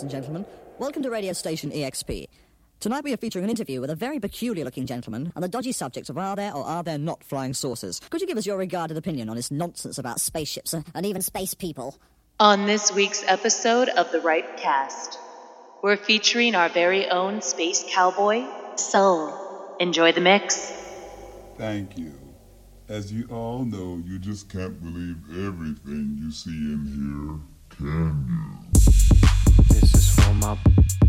ladies and gentlemen. Welcome to radio station EXP. Tonight we are featuring an interview with a very peculiar looking gentleman on the dodgy subject of are there or are there not flying saucers. Could you give us your regarded opinion on his nonsense about spaceships and even space people? On this week's episode of The Right Cast, we're featuring our very own space cowboy, Soul. Enjoy the mix. Thank you. As you all know, you just can't believe everything you see in here, can you? on my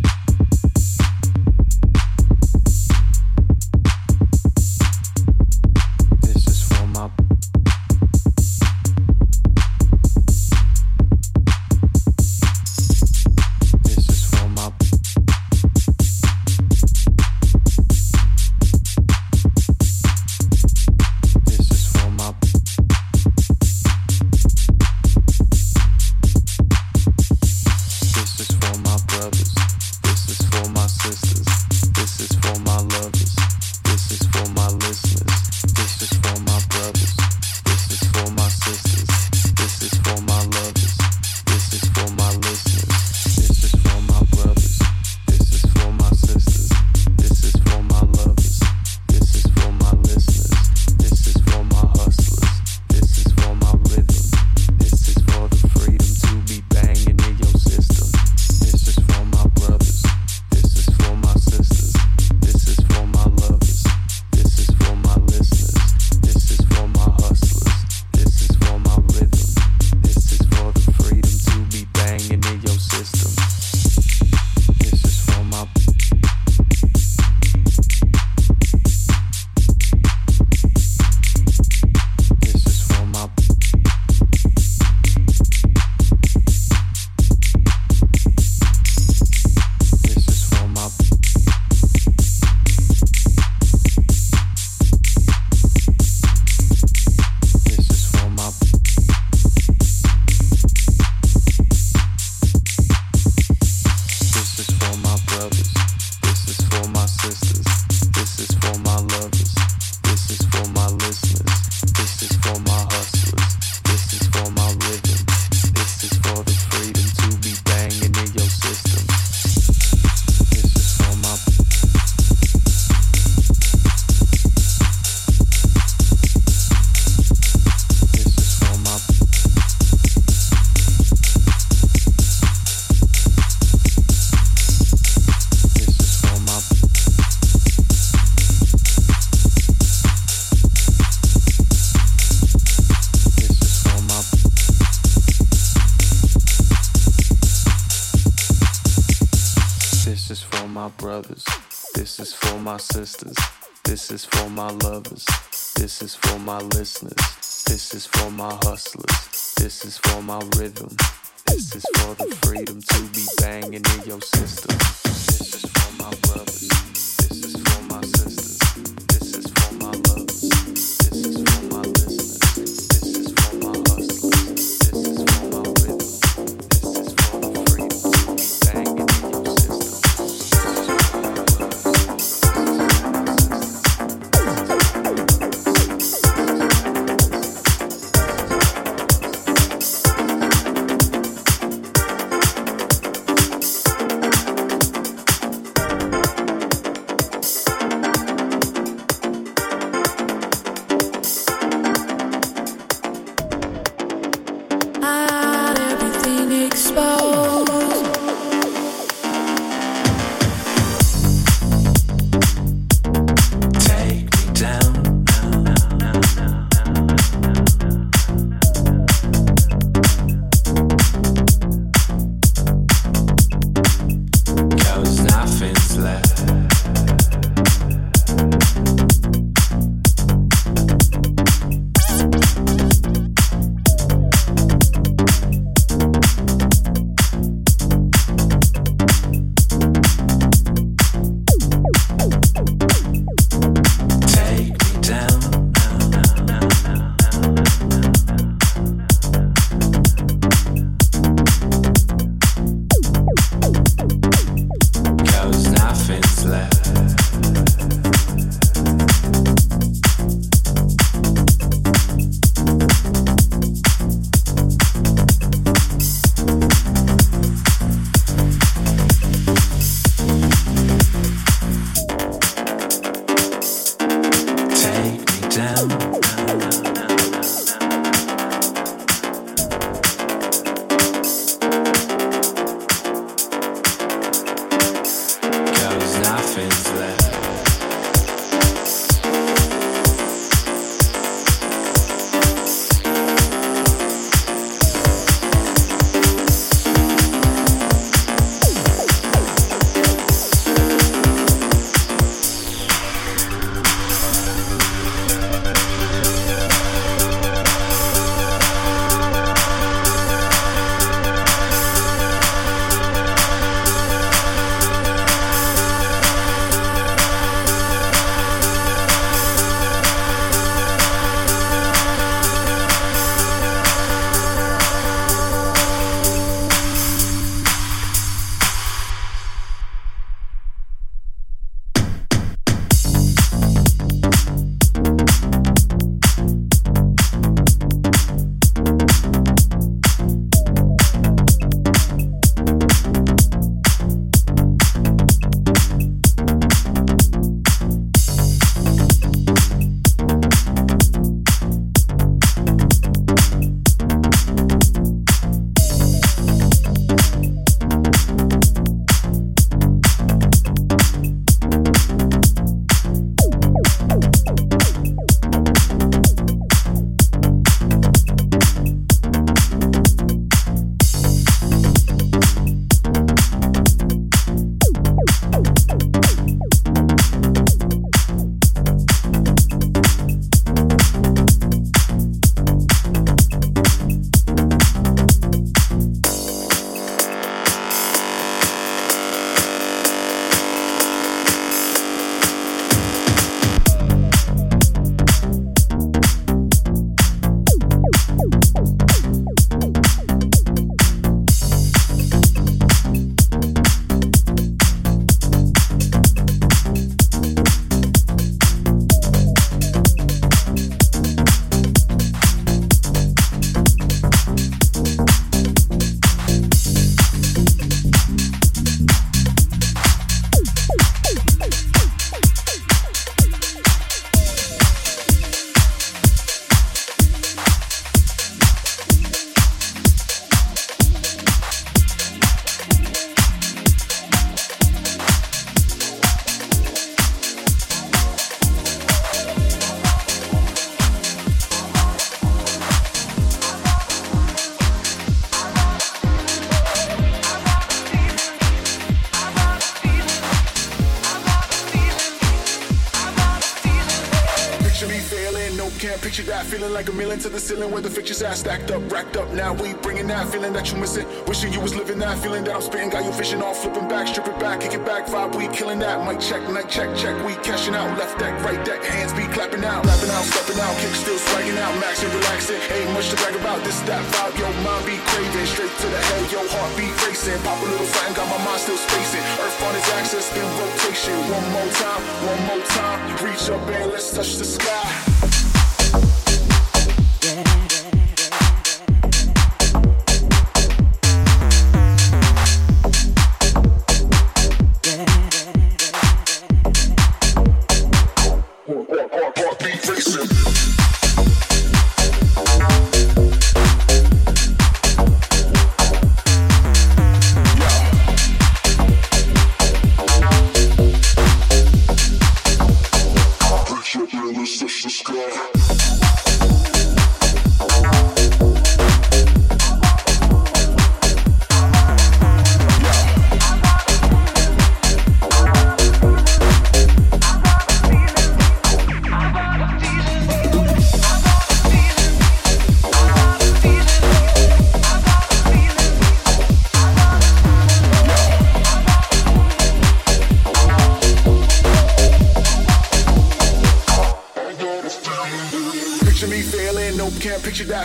ceiling where the fictions are stacked up, racked up. Now we bringing that feeling that you missing. Wishing you was living that feeling that I'm spitting. Got your vision all flipping back, strip it back, kick it back. Vibe, we killing that. Mic check, night check, check. We cashing out. Left deck, right deck, hands be clapping out. Clapping out, stepping out, kick still swagging out. Maxing, relaxing. Ain't much to brag about. This, that vibe, yo, mind be craving. Straight to the head, yo, heart be racing. Pop a little something, got my mind still spacing. Earth on its axis, in rotation. One more time, one more time. Reach up and let's touch the sky.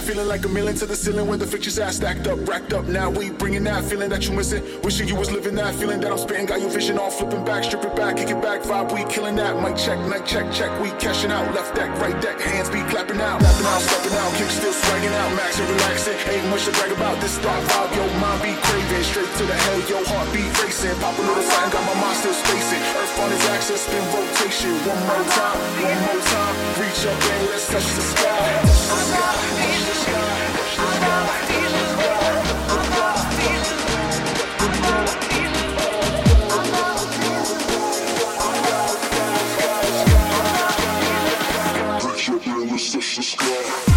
Feeling like a million to the ceiling where the fictions are stacked up, racked up. Now we bringing that feeling that you missing. Wishing you was living that feeling that I'm spitting. Got your vision all flipping back, strip it back, kick it back. Vibe, we killing that. Mic check, night check, check. We cashing out. Left deck, right deck, hands be clapping out. Clapping out, stepping out, kick still swagging out. Maxing, relaxing. Ain't much to brag about. This that vibe, yo, mind be craving. Straight to the hell, yo, heartbeat racing. Pop a little sign, got my mind still spacing. Earth on its axis, spin rotation. One more time, one more time. Reach up and let's touch the sky. Touch the sky, let's touch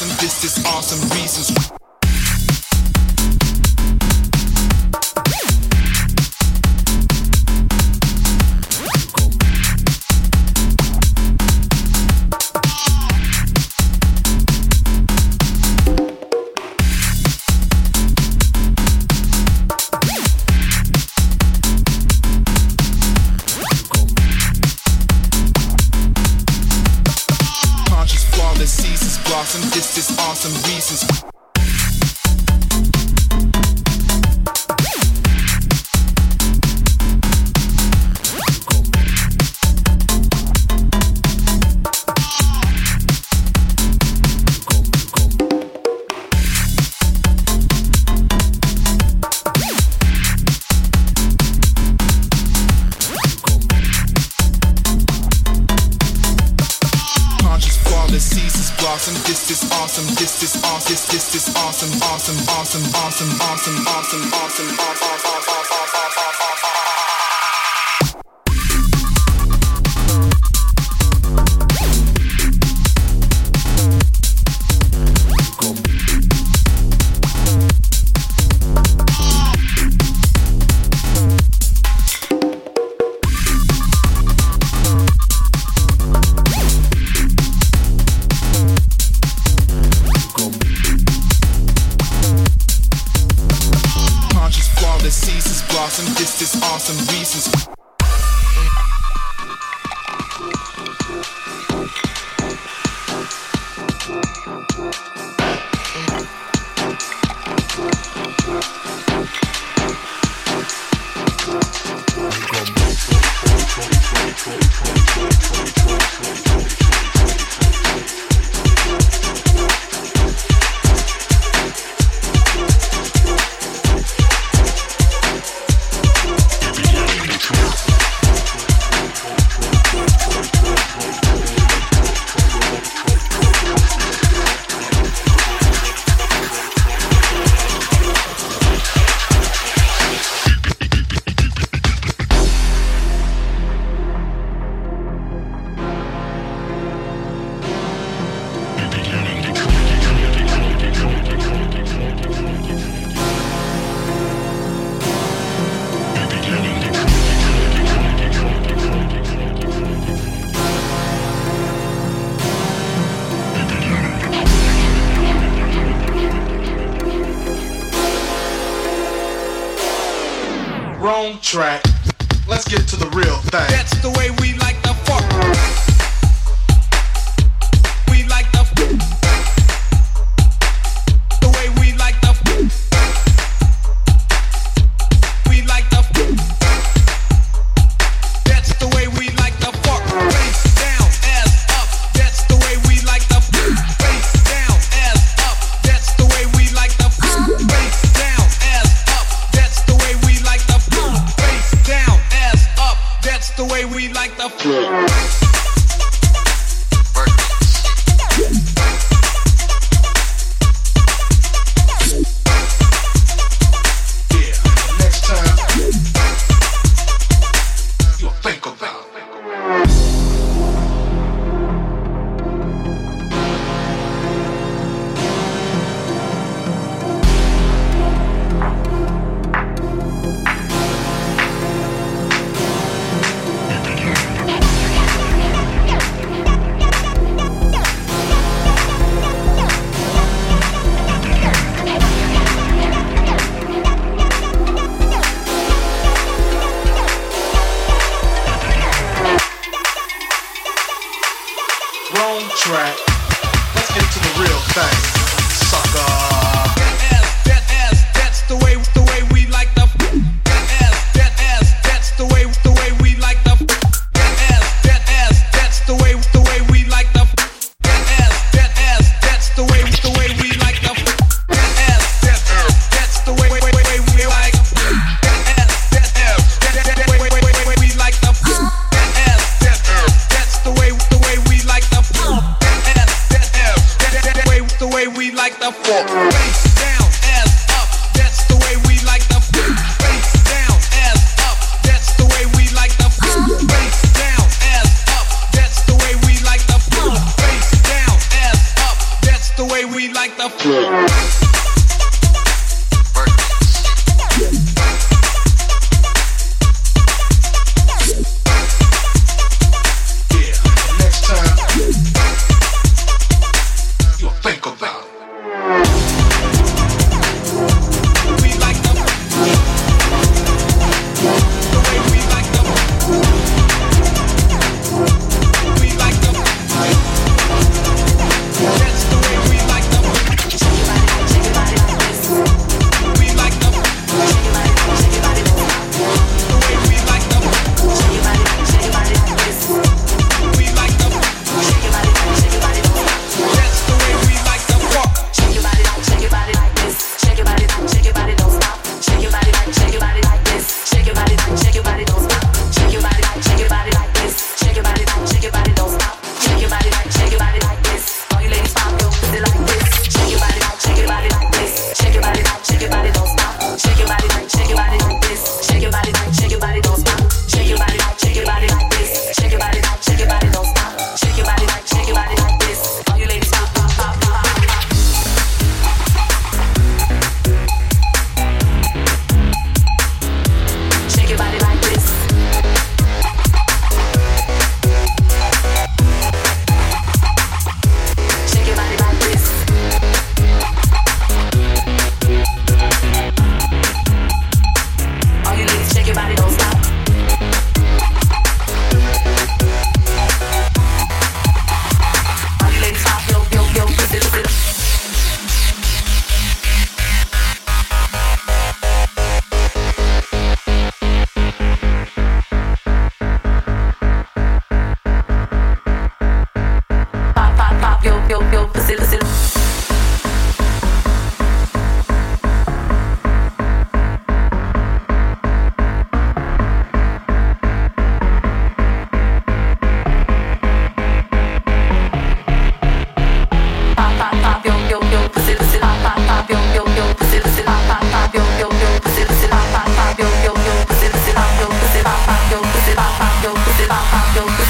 the way we like the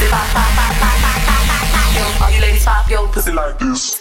Yo, all you ladies pop your pussy like this.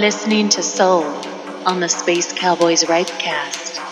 Listening to Soul on the Space Cowboys Ripecast.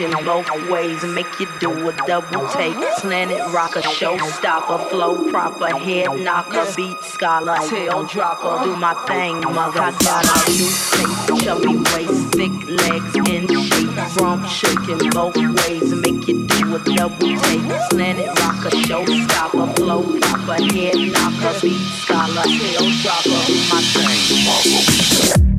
Shaking both ways make you do a double take. Planet rocker, showstopper, flow proper, head knocker, beat scholar, tail dropper. Do my thing, mother. I got a new face, chubby waist, thick legs in shape. Rump shaking both ways make you do a double take. Planet rocker, showstopper, flow proper, head knocker, beat scholar, tail dropper. Do my thing.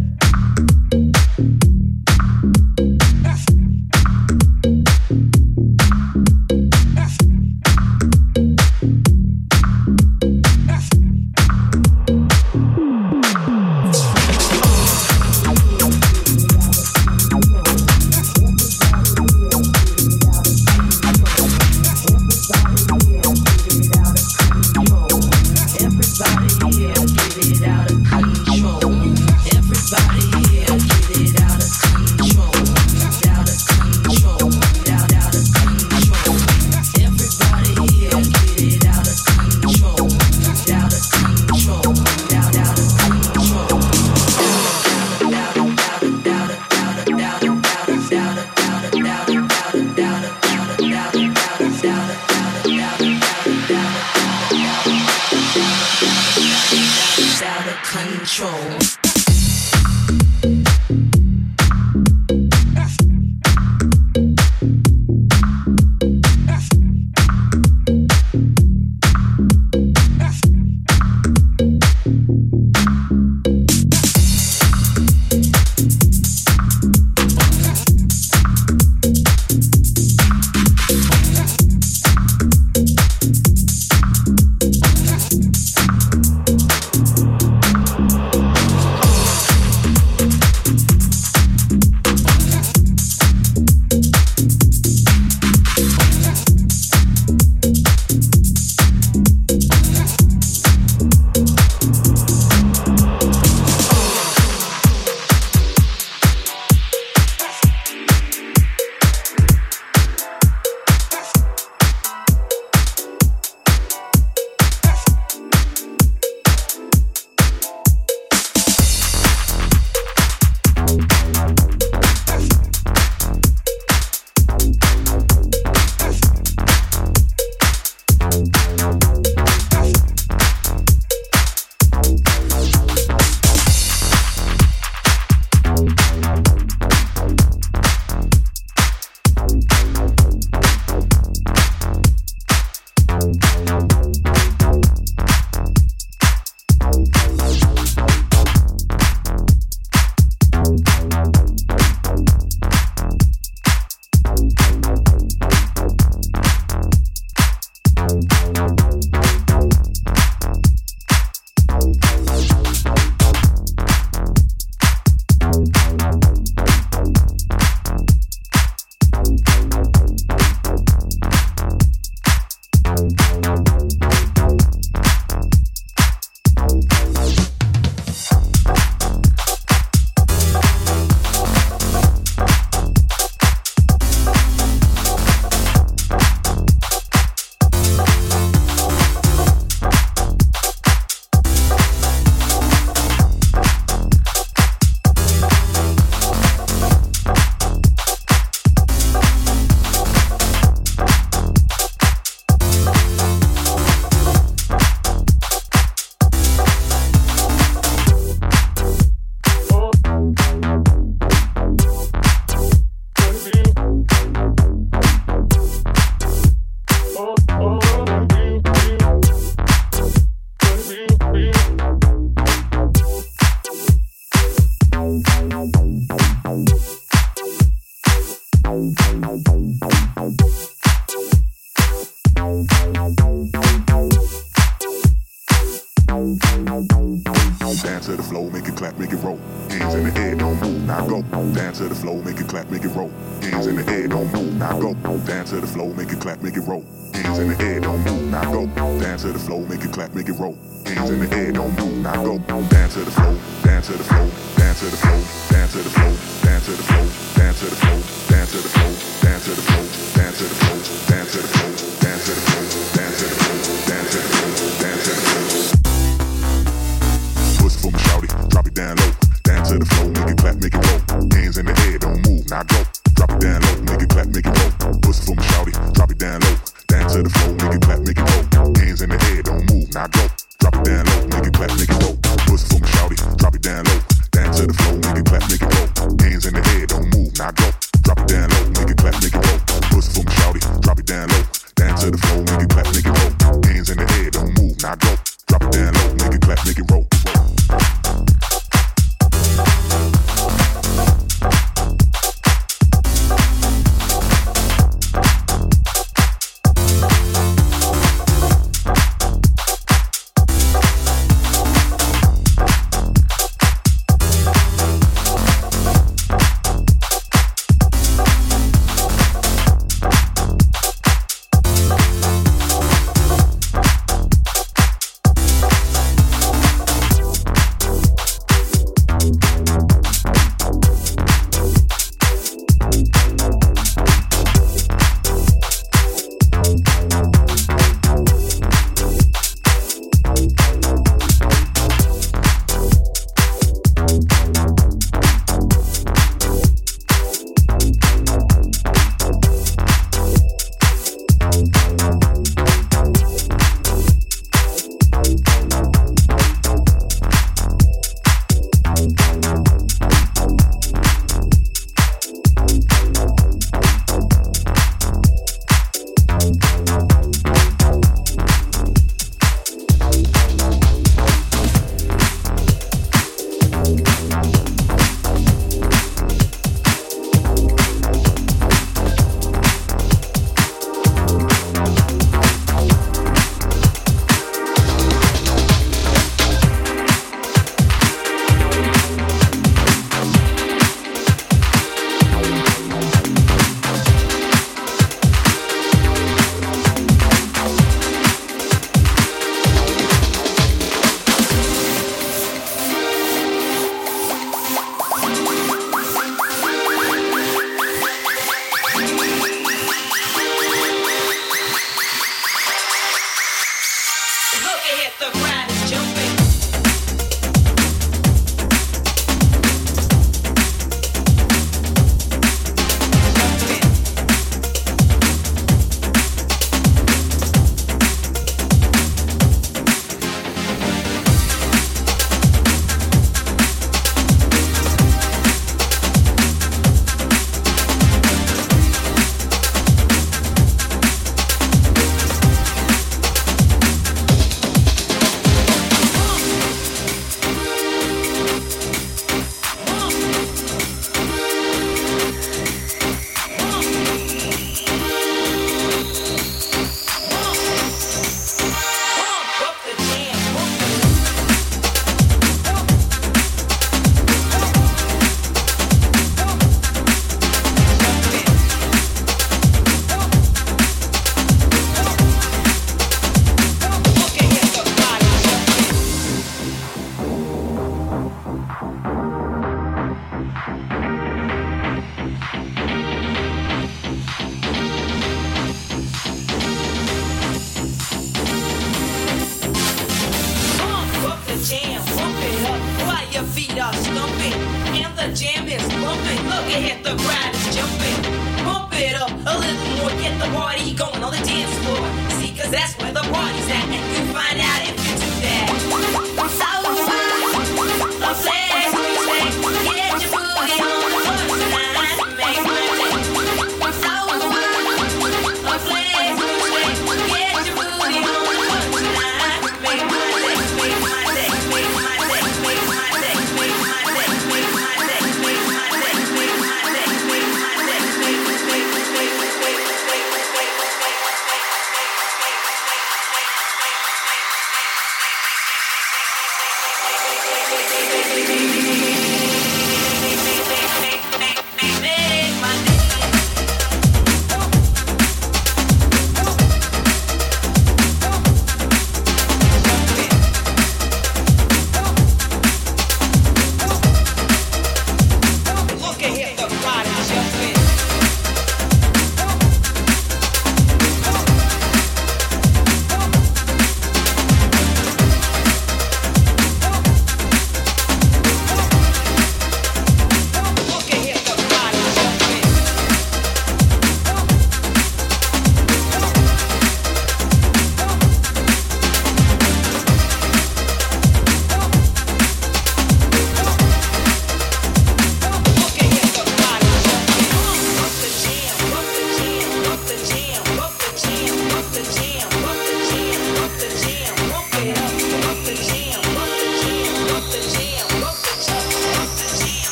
and the jam is bumping. Look ahead, the crowd is jumping. Pump it up a little more, get the party going on the dance floor. See, cause that's where the party's at, and you find out if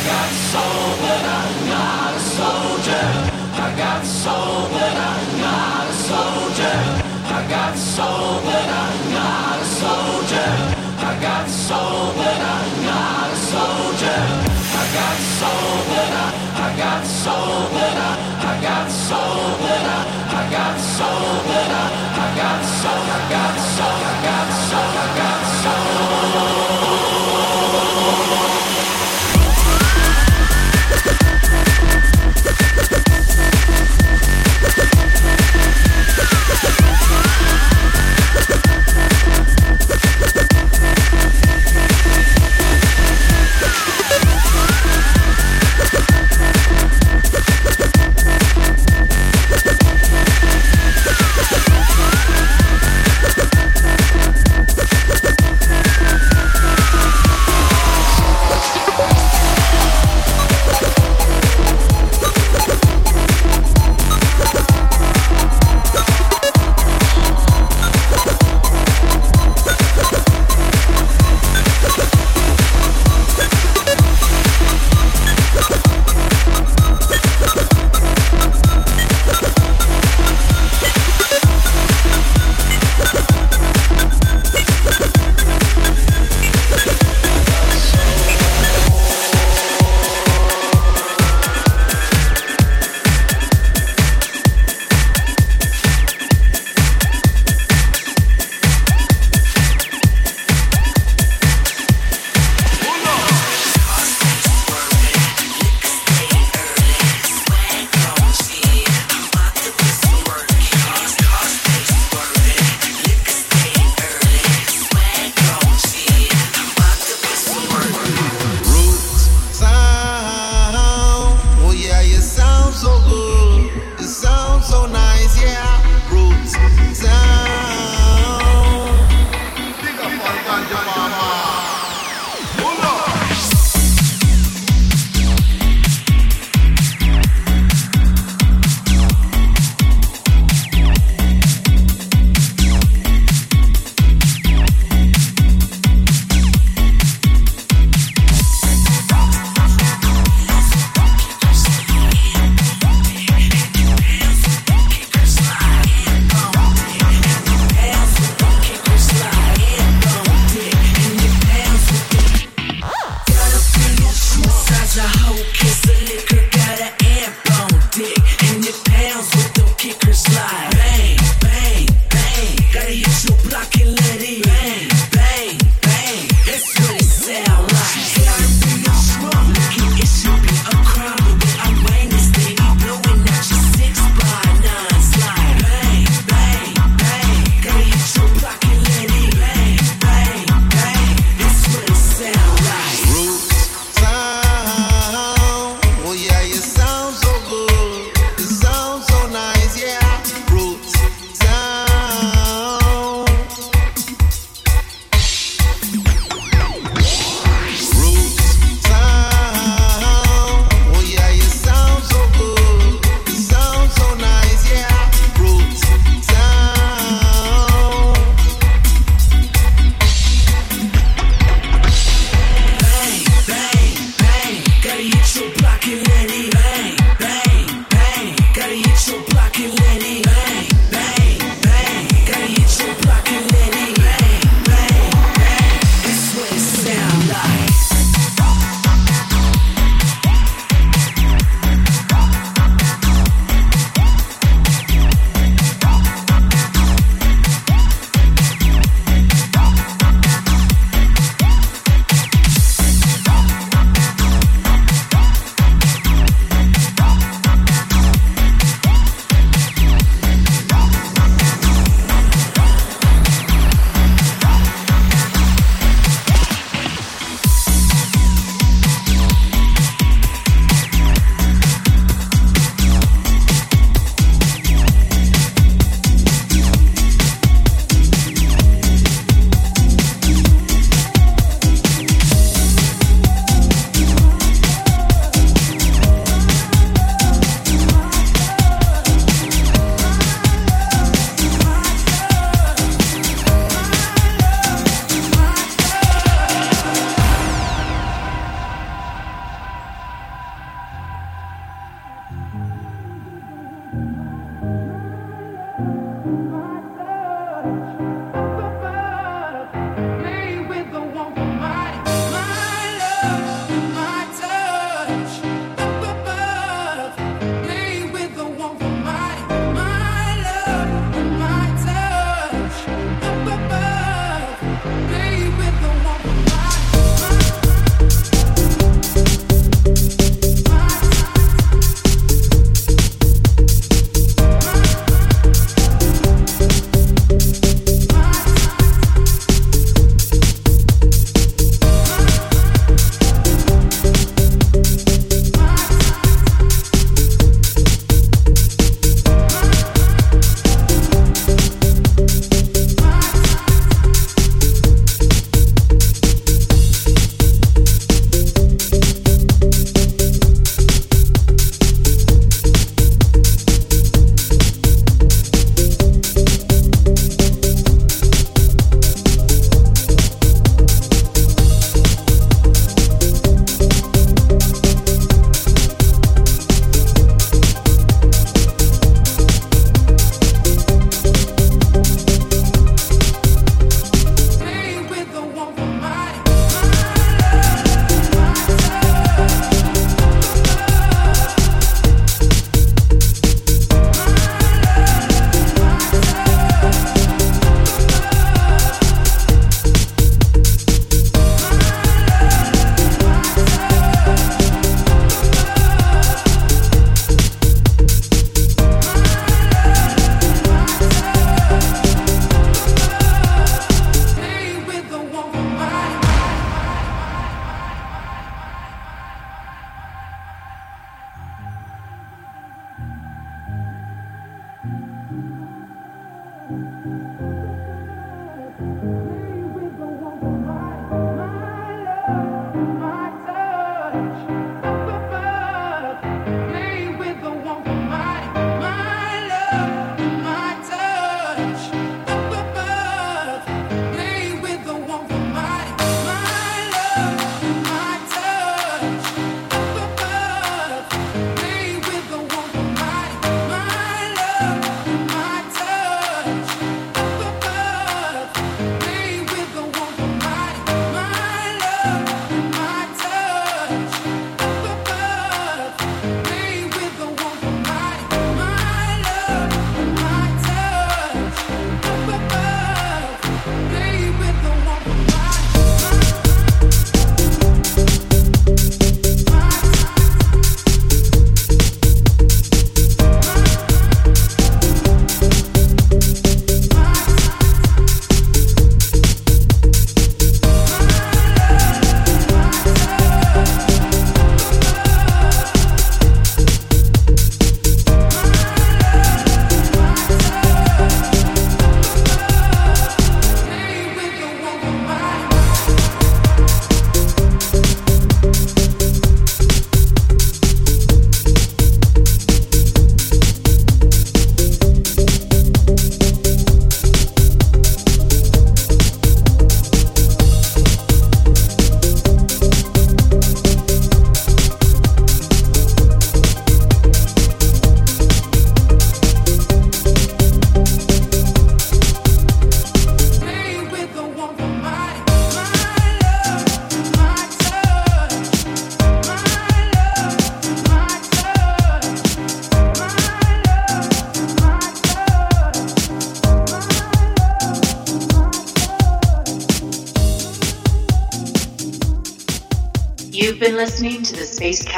I got soul, I got soul, I got soul, I got soul.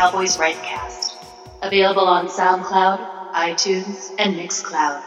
Cowboys Rightcast, available on SoundCloud, iTunes, and Mixcloud.